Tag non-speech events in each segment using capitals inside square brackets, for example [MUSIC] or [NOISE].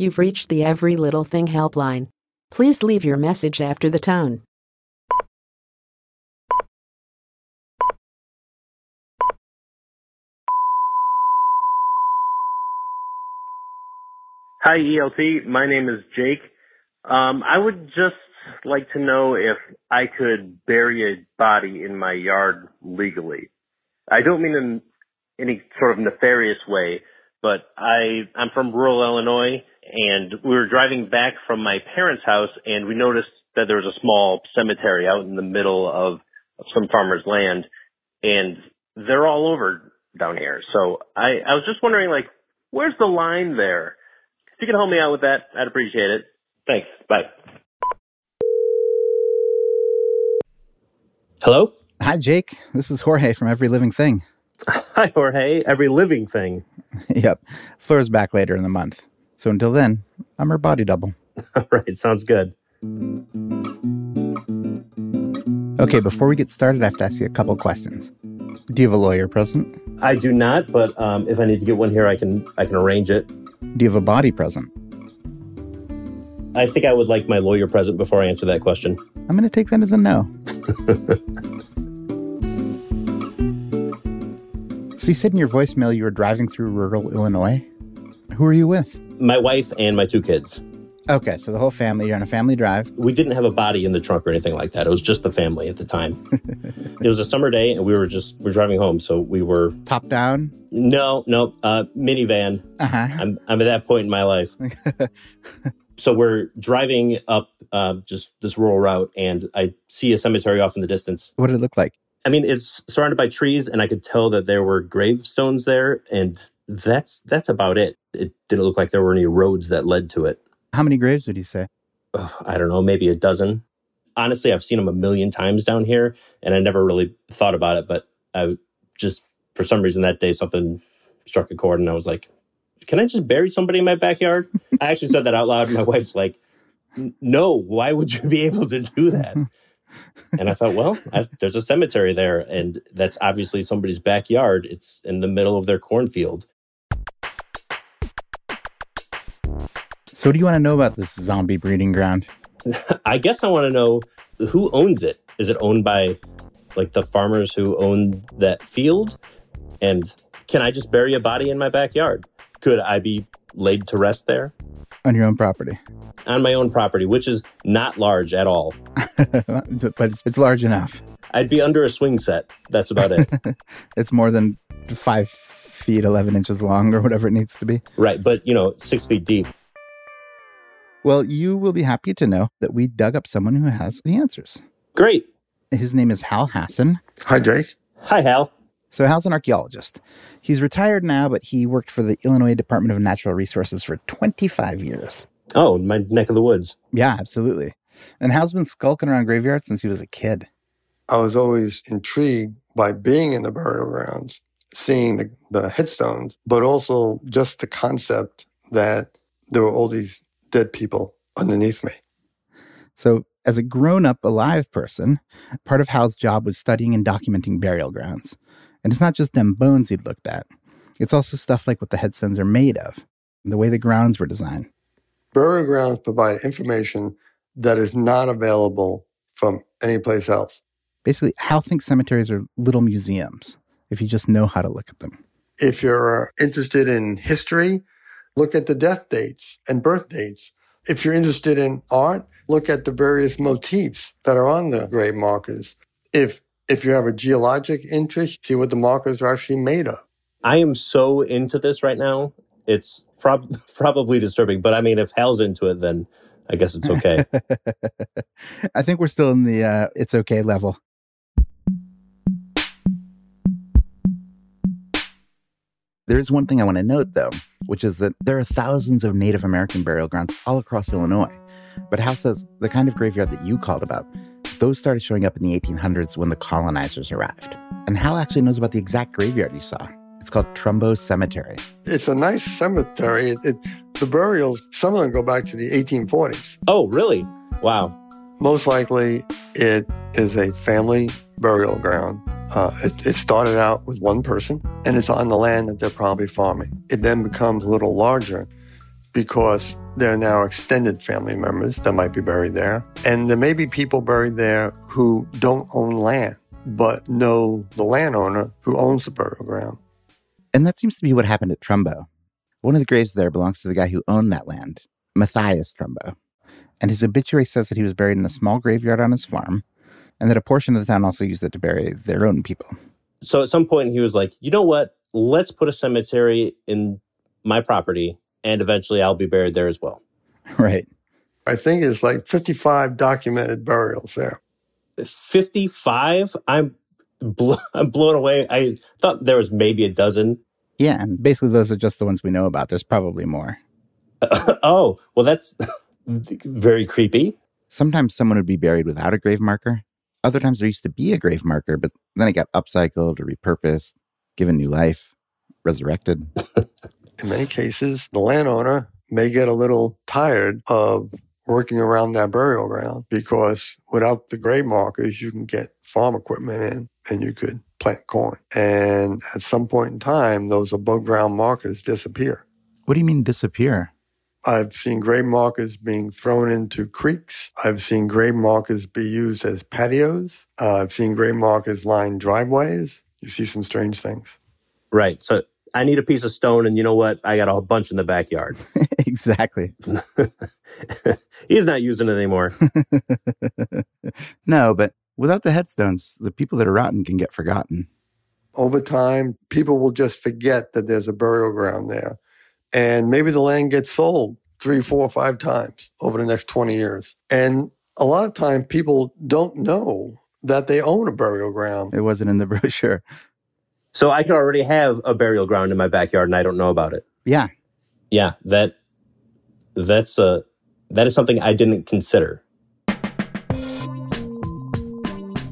You've reached the Every Little Thing helpline. Please leave your message after the tone. Hi, ELT. My name is Jake. Um, I would just like to know if I could bury a body in my yard legally. I don't mean in any sort of nefarious way, but I, I'm from rural Illinois and we were driving back from my parents' house and we noticed that there was a small cemetery out in the middle of, of some farmer's land and they're all over down here. So I, I was just wondering like, where's the line there? If you can help me out with that, I'd appreciate it. Thanks. Bye. Hello? Hi, Jake. This is Jorge from Every Living Thing. [LAUGHS] Hi, Jorge. Every living thing. [LAUGHS] yep. Flora's back later in the month. So until then, I'm her body double. [LAUGHS] All right. Sounds good. Okay, before we get started, I have to ask you a couple questions. Do you have a lawyer present? I do not, but um, if I need to get one here, I can I can arrange it. Do you have a body present? I think I would like my lawyer present before I answer that question. I'm going to take that as a no. [LAUGHS] so you said in your voicemail you were driving through rural Illinois. Who are you with? My wife and my two kids. Okay, so the whole family, you're on a family drive. We didn't have a body in the trunk or anything like that. It was just the family at the time. [LAUGHS] it was a summer day and we were just we're driving home, so we were top down? No, no, uh minivan. Uh-huh. I'm I'm at that point in my life. [LAUGHS] so we're driving up uh, just this rural route and I see a cemetery off in the distance. What did it look like? I mean, it's surrounded by trees and I could tell that there were gravestones there and that's that's about it. It didn't look like there were any roads that led to it. How many graves would you say? Oh, I don't know, maybe a dozen. Honestly, I've seen them a million times down here and I never really thought about it, but I just for some reason that day something struck a chord and I was like, can I just bury somebody in my backyard? I actually said that out loud. And my [LAUGHS] wife's like, no, why would you be able to do that? And I thought, well, I, there's a cemetery there, and that's obviously somebody's backyard. It's in the middle of their cornfield. So, what do you want to know about this zombie breeding ground? [LAUGHS] I guess I want to know who owns it. Is it owned by like the farmers who own that field? And can I just bury a body in my backyard? Could I be laid to rest there? On your own property? On my own property, which is not large at all. [LAUGHS] but it's, it's large enough. I'd be under a swing set. That's about it. [LAUGHS] it's more than five feet, 11 inches long, or whatever it needs to be. Right, but, you know, six feet deep. Well, you will be happy to know that we dug up someone who has the answers. Great. His name is Hal Hassen. Hi, Jake. Hi, Hal. So Hal's an archaeologist. He's retired now, but he worked for the Illinois Department of Natural Resources for 25 years. Oh, my neck of the woods. Yeah, absolutely. And Hal's been skulking around graveyards since he was a kid. I was always intrigued by being in the burial grounds, seeing the, the headstones, but also just the concept that there were all these dead people underneath me. So, as a grown up alive person, part of Hal's job was studying and documenting burial grounds. And it's not just them bones he'd looked at, it's also stuff like what the headstones are made of, and the way the grounds were designed. Burial grounds provide information that is not available from any place else. Basically, Hal thinks cemeteries are little museums if you just know how to look at them. If you're interested in history, look at the death dates and birth dates. If you're interested in art, look at the various motifs that are on the grave markers. If if you have a geologic interest, see what the markers are actually made of. I am so into this right now. It's prob- [LAUGHS] probably disturbing, but I mean, if Hal's into it, then I guess it's okay. [LAUGHS] I think we're still in the uh, it's okay level. There's one thing I want to note, though, which is that there are thousands of Native American burial grounds all across Illinois. But Hal says the kind of graveyard that you called about, those started showing up in the 1800s when the colonizers arrived. And Hal actually knows about the exact graveyard you saw. It's called Trumbo Cemetery. It's a nice cemetery. It, it, the burials, some of them go back to the 1840s. Oh, really? Wow. Most likely, it is a family burial ground. Uh, it, it, started out with one person, and it's on the land that they're probably farming. It then becomes a little larger because There are now extended family members that might be buried there. And there may be people buried there who don't own land, but know the landowner who owns the burial ground. And that seems to be what happened at Trumbo. One of the graves there belongs to the guy who owned that land, Matthias Trumbo. And his obituary says that he was buried in a small graveyard on his farm, and that a portion of the town also used it to bury their own people. So at some point, he was like, you know what? Let's put a cemetery in my property, and eventually I'll be buried there as well. [LAUGHS] Right. I think it's like 55 documented burials there. 55? I'm, bl- [LAUGHS] I'm blown away. I thought there was maybe a dozen. Yeah, and basically those are just the ones we know about. There's probably more. [LAUGHS] oh, well, that's very creepy. Sometimes someone would be buried without a grave marker. Other times there used to be a grave marker, but then it got upcycled or repurposed, given new life, resurrected. [LAUGHS] In many cases, the landowner may get a little tired of working around that burial ground because without the grave markers, you can get farm equipment in and you could plant corn. And at some point in time, those above ground markers disappear. What do you mean disappear? I've seen grave markers being thrown into creeks. I've seen grave markers be used as patios. Uh, I've seen grave markers line driveways. You see some strange things. Right. So I need a piece of stone, and you know what? I got a bunch in the backyard. [LAUGHS] exactly. [LAUGHS] He's not using it anymore. [LAUGHS] no, but without the headstones, the people that are rotten can get forgotten. Over time, people will just forget that there's a burial ground there. And maybe the land gets sold three, four, five times over the next 20 years. And a lot of time, people don't know that they own a burial ground. It wasn't in the [LAUGHS] brochure. So I could already have a burial ground in my backyard and I don't know about it. Yeah. Yeah, that that's a that is something I didn't consider.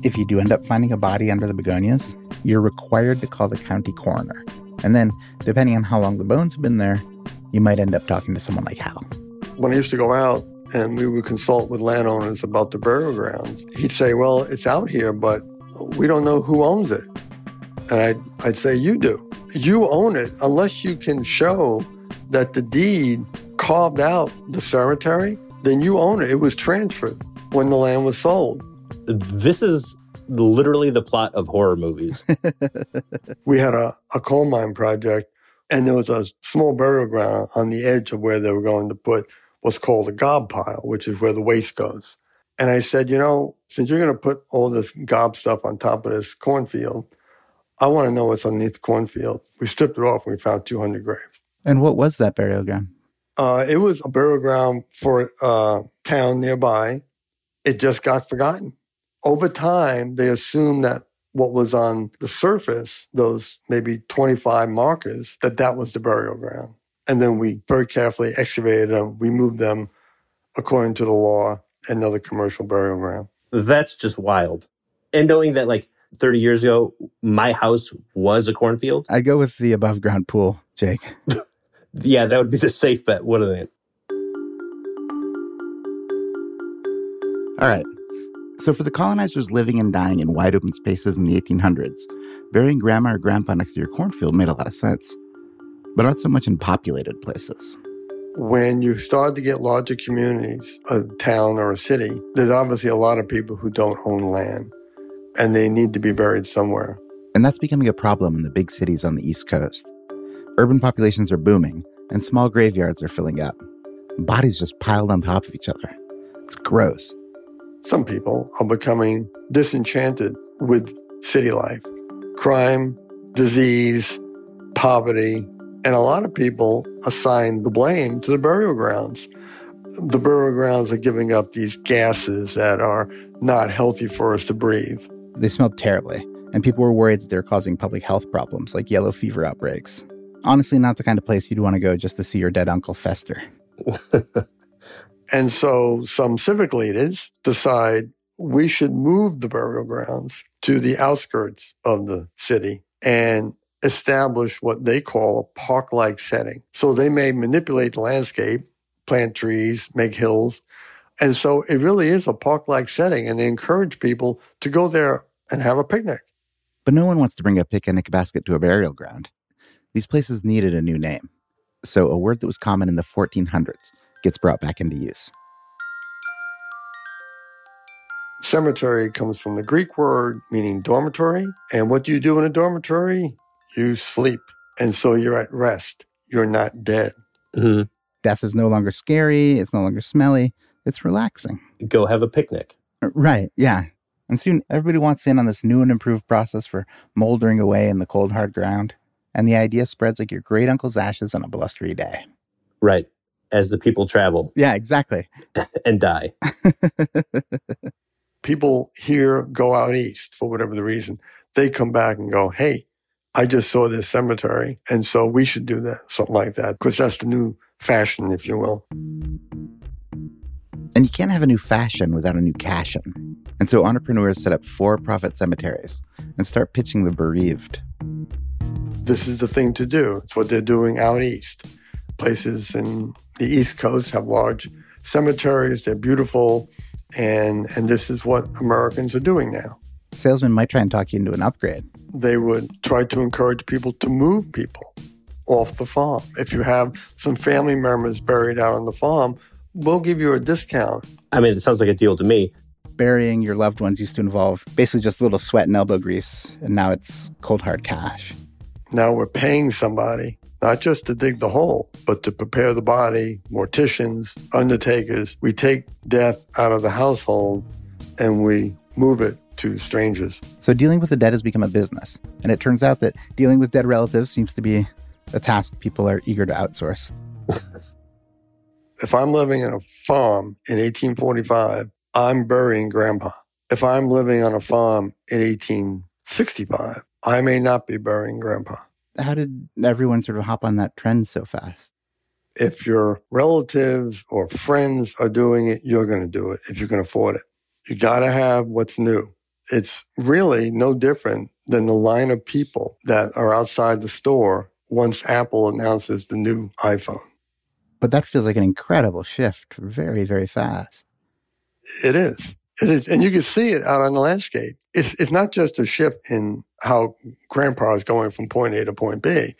If you do end up finding a body under the begonias, you're required to call the county coroner. And then, depending on how long the bones have been there, you might end up talking to someone like Hal. When I used to go out and we would consult with landowners about the burial grounds, he'd say, Well, it's out here, but we don't know who owns it. And I'd, I'd say, You do. You own it unless you can show that the deed carved out the cemetery, then you own it. It was transferred when the land was sold. This is literally the plot of horror movies. [LAUGHS] we had a, a coal mine project, and there was a small burial ground on the edge of where they were going to put what's called a gob pile, which is where the waste goes. And I said, you know, since you're going to put all this gob stuff on top of this cornfield, I want to know what's underneath the cornfield. We stripped it off and we found 200 graves. And what was that burial ground? Uh, it was a burial ground for a town nearby. It just got forgotten. Over time, they assumed that what was on the surface, those maybe 25 markers, that that was the burial ground. And then we very carefully excavated them. We moved them according to the law, another commercial burial ground. That's just wild. And knowing that, like, 30 years ago, my house was a cornfield. I'd go with the above ground pool, Jake. [LAUGHS] [LAUGHS] yeah, that would be the safe bet, wouldn't it? All right. So, for the colonizers living and dying in wide open spaces in the 1800s, burying grandma or grandpa next to your cornfield made a lot of sense, but not so much in populated places. When you start to get larger communities, a town or a city, there's obviously a lot of people who don't own land and they need to be buried somewhere. And that's becoming a problem in the big cities on the East Coast. Urban populations are booming, and small graveyards are filling up. Bodies just piled on top of each other. It's gross. Some people are becoming disenchanted with city life. Crime, disease, poverty, and a lot of people assign the blame to the burial grounds. The burial grounds are giving up these gases that are not healthy for us to breathe. They smelled terribly, and people were worried that they were causing public health problems like yellow fever outbreaks. Honestly, not the kind of place you'd want to go just to see your dead uncle fester. [LAUGHS] and so some civic leaders decide we should move the burial grounds to the outskirts of the city and establish what they call a park like setting. So they may manipulate the landscape, plant trees, make hills. And so it really is a park like setting, and they encourage people to go there and have a picnic. But no one wants to bring a picnic basket to a burial ground. These places needed a new name. So, a word that was common in the 1400s gets brought back into use. Cemetery comes from the Greek word meaning dormitory. And what do you do in a dormitory? You sleep. And so you're at rest. You're not dead. hmm Death is no longer scary, it's no longer smelly, it's relaxing. Go have a picnic. Right, yeah. And soon everybody wants in on this new and improved process for moldering away in the cold, hard ground. And the idea spreads like your great uncle's ashes on a blustery day. Right. As the people travel Yeah, exactly. [LAUGHS] and die. [LAUGHS] People here go out east for whatever the reason. They come back and go, hey, I just saw this cemetery. And so we should do that, something like that, because that's the new fashion, if you will. And you can't have a new fashion without a new cash in. And so entrepreneurs set up for profit cemeteries and start pitching the bereaved. This is the thing to do. It's what they're doing out east. Places in the East Coast have large cemeteries. They're beautiful. And, and this is what Americans are doing now. Salesmen might try and talk you into an upgrade. They would try to encourage people to move people off the farm. If you have some family members buried out on the farm, we'll give you a discount. I mean, it sounds like a deal to me. Burying your loved ones used to involve basically just a little sweat and elbow grease, and now it's cold hard cash. Now we're paying somebody not just to dig the hole, but to prepare the body, morticians, undertakers. We take death out of the household and we move it to strangers. So dealing with the dead has become a business, and it turns out that dealing with dead relatives seems to be a task people are eager to outsource. [LAUGHS] If I'm living in a farm in 1845, I'm burying grandpa. If I'm living on a farm in 1865, I may not be burying grandpa. How did everyone sort of hop on that trend so fast? If your relatives or friends are doing it, you're going to do it if you can afford it. You got to have what's new. It's really no different than the line of people that are outside the store once Apple announces the new iPhone. But that feels like an incredible shift very, very fast. It is. It is. And you can see it out on the landscape. It's, it's not just a shift in how grandpa is going from point A to point B,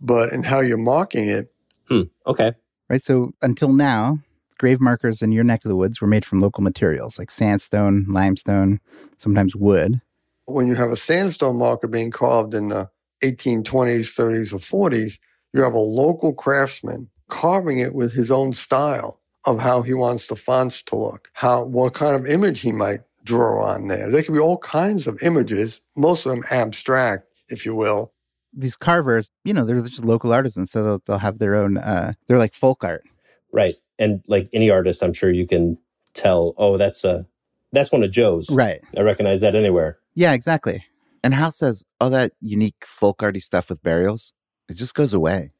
but in how you're marking it. Hmm. Okay. Right. So until now, grave markers in your neck of the woods were made from local materials like sandstone, limestone, sometimes wood. When you have a sandstone marker being carved in the 1820s, 30s, or 40s, you have a local craftsman carving it with his own style of how he wants the fonts to look, how what kind of image he might draw on there. There can be all kinds of images, most of them abstract, if you will. These carvers, you know, they're just local artisans, so they'll, they'll have their own. Uh, they're like folk art. Right. And like any artist, I'm sure you can tell, oh, that's a that's one of Joe's. Right. I recognize that anywhere. Yeah, exactly. And Hal says all that unique folk arty stuff with burials, it just goes away.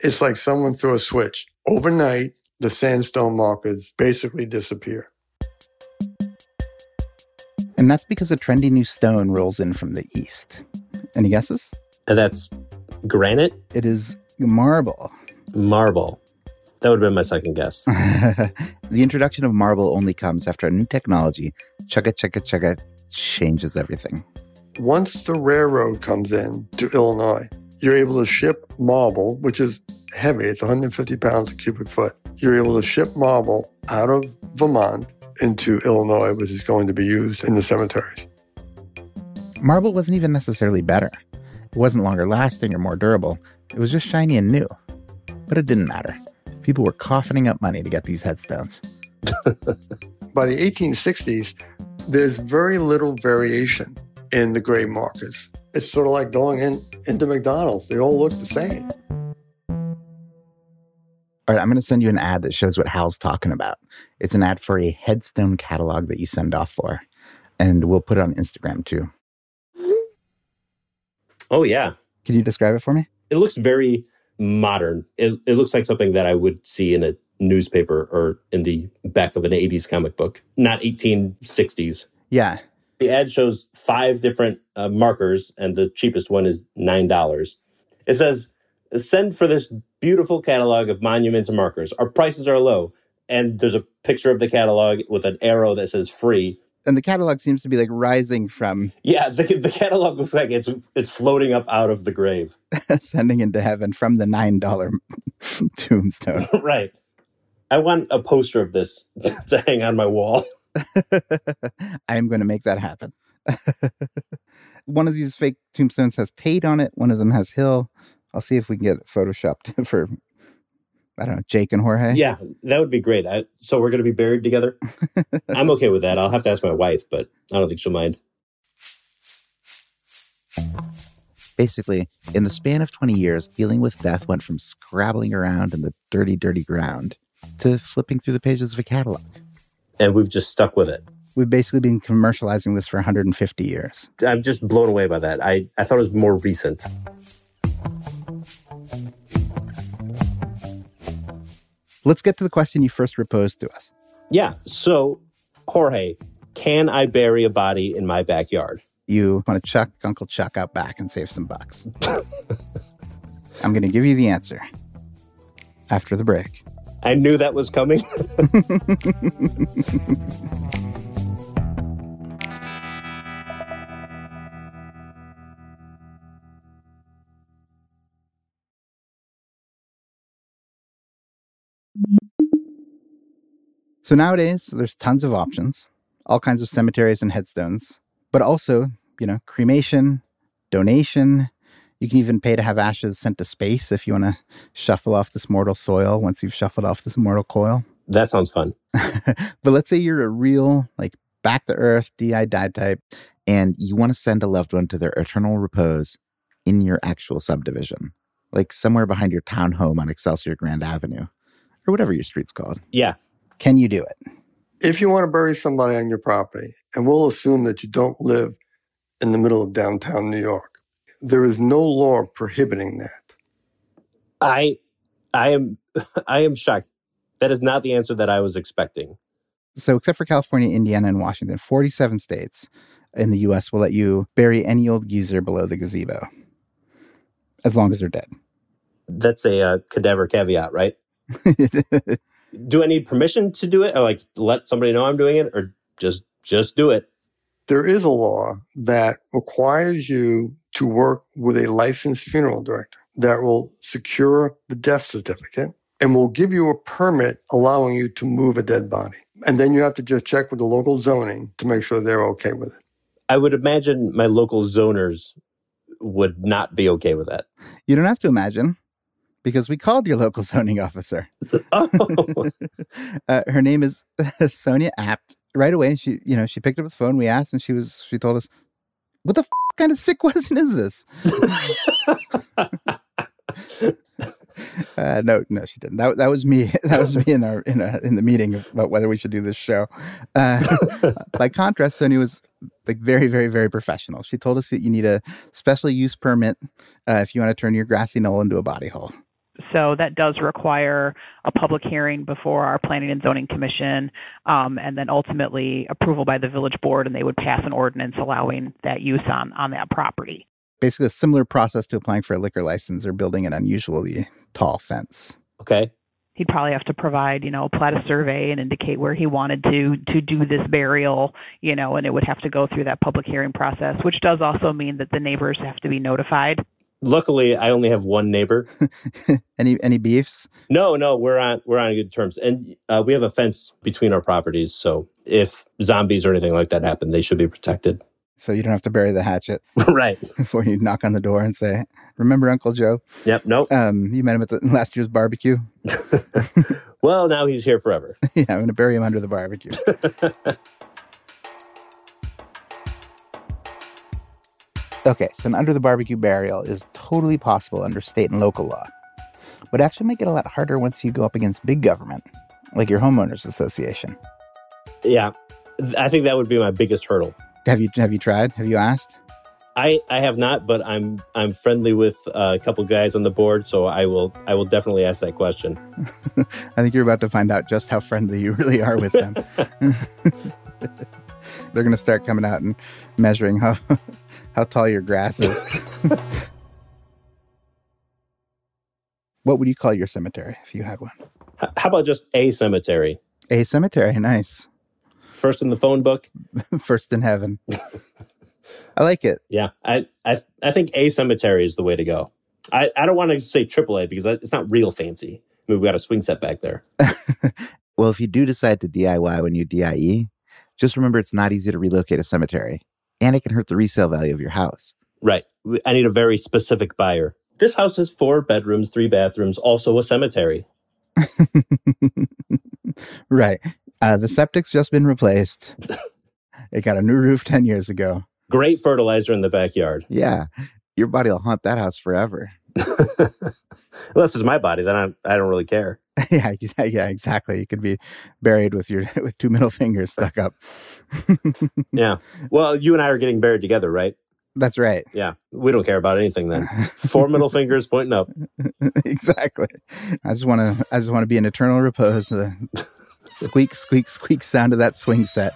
It's like someone threw a switch. Overnight, the sandstone markers basically disappear. And that's because a trendy new stone rolls in from the east. Any guesses? And that's granite, It is marble. marble. That would have been my second guess. [LAUGHS] the introduction of marble only comes after a new technology, chugga chugga chugga, changes everything. Once the railroad comes in to Illinois, you're able to ship marble, which is heavy. It's 150 pounds a cubic foot. You're able to ship marble out of Vermont into Illinois, which is going to be used in the cemeteries. Marble wasn't even necessarily better. It wasn't longer lasting or more durable. It was just shiny and new. But it didn't matter. People were coffining up money to get these headstones. [LAUGHS] By the 1860s, there's very little variation in the grave markers. It's sort of like going in into McDonald's. They all look the same. All right, I'm going to send you an ad that shows what Hal's talking about. It's an ad for a headstone catalog that you send off for. And we'll put it on Instagram too. Oh yeah. Can you describe it for me? It looks very modern. It, it looks like something that I would see in a newspaper or in the back of an 80s comic book, not 1860s. Yeah. The ad shows five different uh, markers, and the cheapest one is $9. It says, Send for this beautiful catalog of monuments and markers. Our prices are low. And there's a picture of the catalog with an arrow that says free. And the catalog seems to be like rising from Yeah, the, the catalog looks like it's it's floating up out of the grave. [LAUGHS] ascending into heaven from the $9 [LAUGHS] tombstone. [LAUGHS] right. I want a poster of this to hang on my wall. I am going to make that happen. one of these fake tombstones has Tate on it. One of them has Hill. I'll see if we can get it photoshopped [LAUGHS] for, I don't know, Jake and Jorge. Yeah, that would be great. I, so we're going to be buried together. [LAUGHS] I'm okay with that. I'll have to ask my wife, but I don't think she'll mind. Basically, in the span of 20 years, dealing with death went from scrabbling around in the dirty, dirty ground to flipping through the pages of a catalog. And we've just stuck with it. We've basically been commercializing this for 150 years. I'm just blown away by that. I, I thought it was more recent. Let's get to the question you first proposed to us. Yeah. So, Jorge, can I bury a body in my backyard? You want to chuck Uncle Chuck out back and save some bucks. [LAUGHS] I'm going to give you the answer after the break. I knew that was coming. [LAUGHS] [LAUGHS] So nowadays, there's tons of options, all kinds of cemeteries and headstones, but also, you know, cremation, donation. You can even pay to have ashes sent to space if you want to shuffle off this mortal soil once you've shuffled off this mortal coil. that sounds fun. [LAUGHS] but let's say you're a real, like, back to earth, DI die type, and you want to send a loved one to their eternal repose in your actual subdivision, like somewhere behind your townhome on Excelsior Grand Avenue, or whatever your street's called. Yeah. Can you do it? If you want to bury somebody on your property, and we'll assume that you don't live in the middle of downtown New York, there is no law prohibiting that. I I am [LAUGHS] I am shocked. That is not the answer that I was expecting. So, except for California, Indiana, and Washington, 47 states in the US will let you bury any old geezer below the gazebo as long as they're dead. That's a uh, cadaver caveat, right? [LAUGHS] Do I need permission to do it, or like let somebody know I'm doing it, or just just do it? There is a law that requires you to work with a licensed funeral director that will secure the death certificate and will give you a permit allowing you to move a dead body. And then you have to just check with the local zoning to make sure they're okay with it. I would imagine my local zoners would not be okay with that. you don't have to imagine because we called your local [LAUGHS] zoning officer. [LAUGHS] oh, [LAUGHS] uh, her name is Sonya Abt. Right away, she you know she picked up the phone. We asked, and she was she told us, "What the f- kind of sick question is this?" Uh, no, no, she didn't. That that was me. That was me in our in a, in the meeting about whether we should do this show. Uh, by contrast, Sonya was like very, very, very professional. She told us that you need a special use permit uh, if you want to turn your grassy knoll into a body hole. So that does require a public hearing before our Planning and Zoning Commission, um, and then ultimately approval by the village board, and they would pass an ordinance allowing that use on on that property. Basically, a similar process to applying for a liquor license or building an unusually tall fence. okay. He'd probably have to provide, you know, a plat a survey and indicate where he wanted to to do this burial, you know, and it would have to go through that public hearing process, which does also mean that the neighbors have to be notified. Luckily, I only have one neighbor. [LAUGHS] any any beefs? No, no, we're on we're on good terms, and uh, we have a fence between our properties. So if zombies or anything like that happen, they should be protected. So you don't have to bury the hatchet [LAUGHS] right. [LAUGHS] before you knock on the door and say, "Remember Uncle Joe? Yep. Nope. Um, you met him at the last year's barbecue. well, now he's here forever. yeah, I'm going to bury him under the barbecue." Okay, so an under the barbecue burial is totally possible under state and local law, but actually make it a lot harder once you go up against big government, like your homeowners association. Yeah, I think that would be my biggest hurdle. Have you have you tried? Have you asked? I, I have not, but I'm I'm friendly with uh, a couple guys on the board, so I will I will definitely ask that question. [LAUGHS] I think you're about to find out just how friendly you really are with them. [LAUGHS] [LAUGHS] They're going to start coming out and measuring how how tall your grass is. [LAUGHS] what would you call your cemetery if you had one? How about just a cemetery? A cemetery, nice. First in the phone book. [LAUGHS] First in heaven. [LAUGHS] I like it. Yeah, I I I think a cemetery is the way to go. I, I don't want to say AAA because it's not real fancy. I mean, We've got a swing set back there. well, if you do decide to DIY when you DIE, just remember it's not easy to relocate a cemetery, and it can hurt the resale value of your house. Right. I need a very specific buyer. This house has four bedrooms, three bathrooms, also a cemetery. [LAUGHS] right. Uh, the septic's just been replaced. [LAUGHS] it got a new roof 10 years ago. Great fertilizer in the backyard. Yeah. Your body will haunt that house forever. [LAUGHS] Unless it's my body, then I, I don't really care. [LAUGHS] yeah, yeah, exactly. You could be buried with your [LAUGHS] with two middle fingers stuck up. [LAUGHS] yeah. Well, you and I are getting buried together, right? That's right. Yeah. We don't care about anything then. Four middle fingers pointing up. exactly. I just want to I just want to be in eternal repose. The squeak squeak squeak sound of that swing set.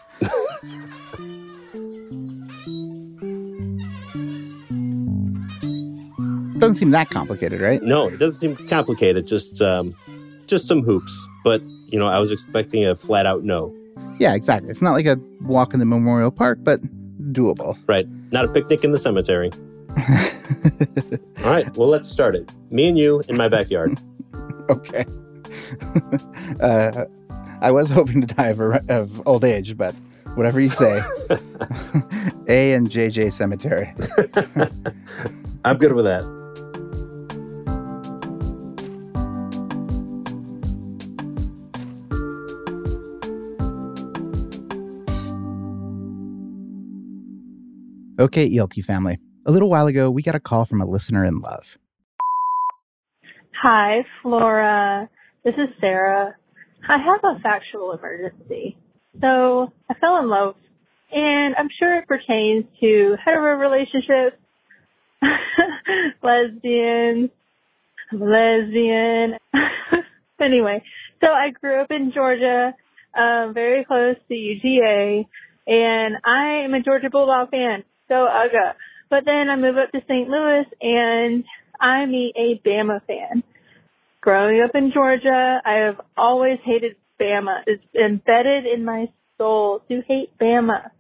Doesn't seem that complicated, right? No, it doesn't seem complicated. Just um just some hoops. But, you know, I was expecting a flat out no. Yeah, exactly. It's not like a walk in the memorial park, but doable. Right. Not a picnic in the cemetery. [LAUGHS] All right. Well, let's start it. Me and you in my backyard. [LAUGHS] okay. [LAUGHS] uh, I was hoping to die of, of old age, but whatever you say. A and JJ Cemetery. I'm good with that. Okay, ELT family. A little while ago, we got a call from a listener in love. Hi, Flora. This is Sarah. I have a factual emergency. So I fell in love, and I'm sure it pertains to hetero relationships, [LAUGHS] lesbian, lesbian. [LAUGHS] anyway, so I grew up in Georgia, um, very close to UGA, and I am a Georgia Bulldog fan. Go Ugga. But then I move up to St. Louis and I meet a Bama fan. Growing up in Georgia, I have always hated Bama. It's embedded in my soul to hate Bama.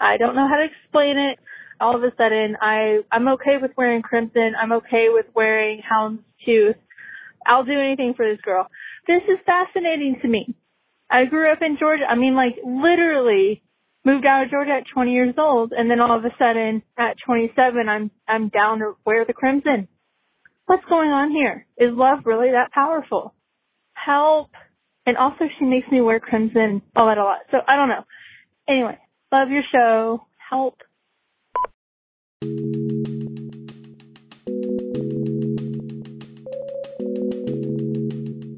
I don't know how to explain it. All of a sudden, I I'm okay with wearing crimson. I'm okay with wearing houndstooth. I'll do anything for this girl. This is fascinating to me. I grew up in Georgia. I mean, like literally moved out of Georgia at 20 years old, and then all of a sudden at 27, I'm I'm down to wear the crimson. What's going on here? Is love really that powerful? Help! And also, she makes me wear crimson a lot, a lot. So I don't know. Anyway, love your show. Help.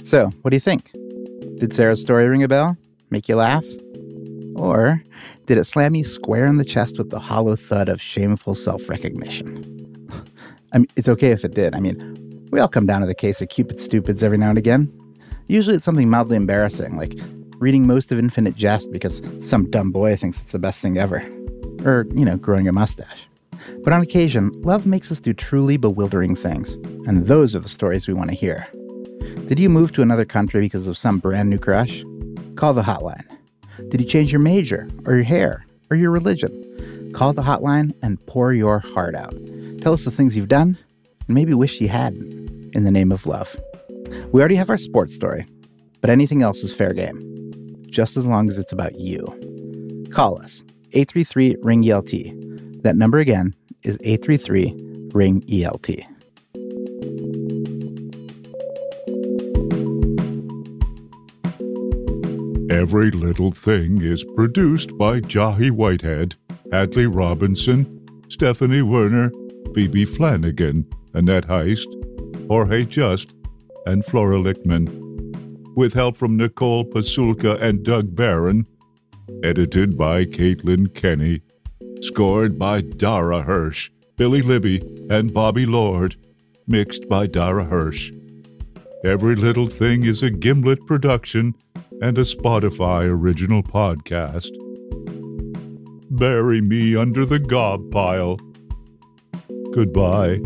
So, what do you think? Did Sarah's story ring a bell? Make you laugh? Or did it slam you square in the chest with the hollow thud of shameful self recognition? [LAUGHS] I mean, it's okay if it did. I mean, we all come down to the case of Cupid Stupids every now and again. Usually it's something mildly embarrassing, like reading most of Infinite Jest because some dumb boy thinks it's the best thing ever. Or, you know, growing a mustache. But on occasion, love makes us do truly bewildering things. And those are the stories we want to hear. Did you move to another country because of some brand new crush? Call the hotline. Did you change your major, or your hair, or your religion? Call the hotline and pour your heart out. Tell us the things you've done, and maybe wish you hadn't, in the name of love. We already have our sports story, but anything else is fair game, just as long as it's about you. Call us, 833 Ring ELT. That number again is 833 Ring ELT. Every Little Thing is produced by Jahi Whitehead, Hadley Robinson, Stephanie Werner, Phoebe Flanagan, Annette Heist, Jorge Just, and Flora Lichtman. With help from Nicole Pasulka and Doug Barron. Edited by Caitlin Kenny. Scored by Dara Hirsch, Billy Libby, and Bobby Lord. Mixed by Dara Hirsch. Every Little Thing is a Gimlet production and a Spotify original podcast. Bury me under the gob pile. Goodbye.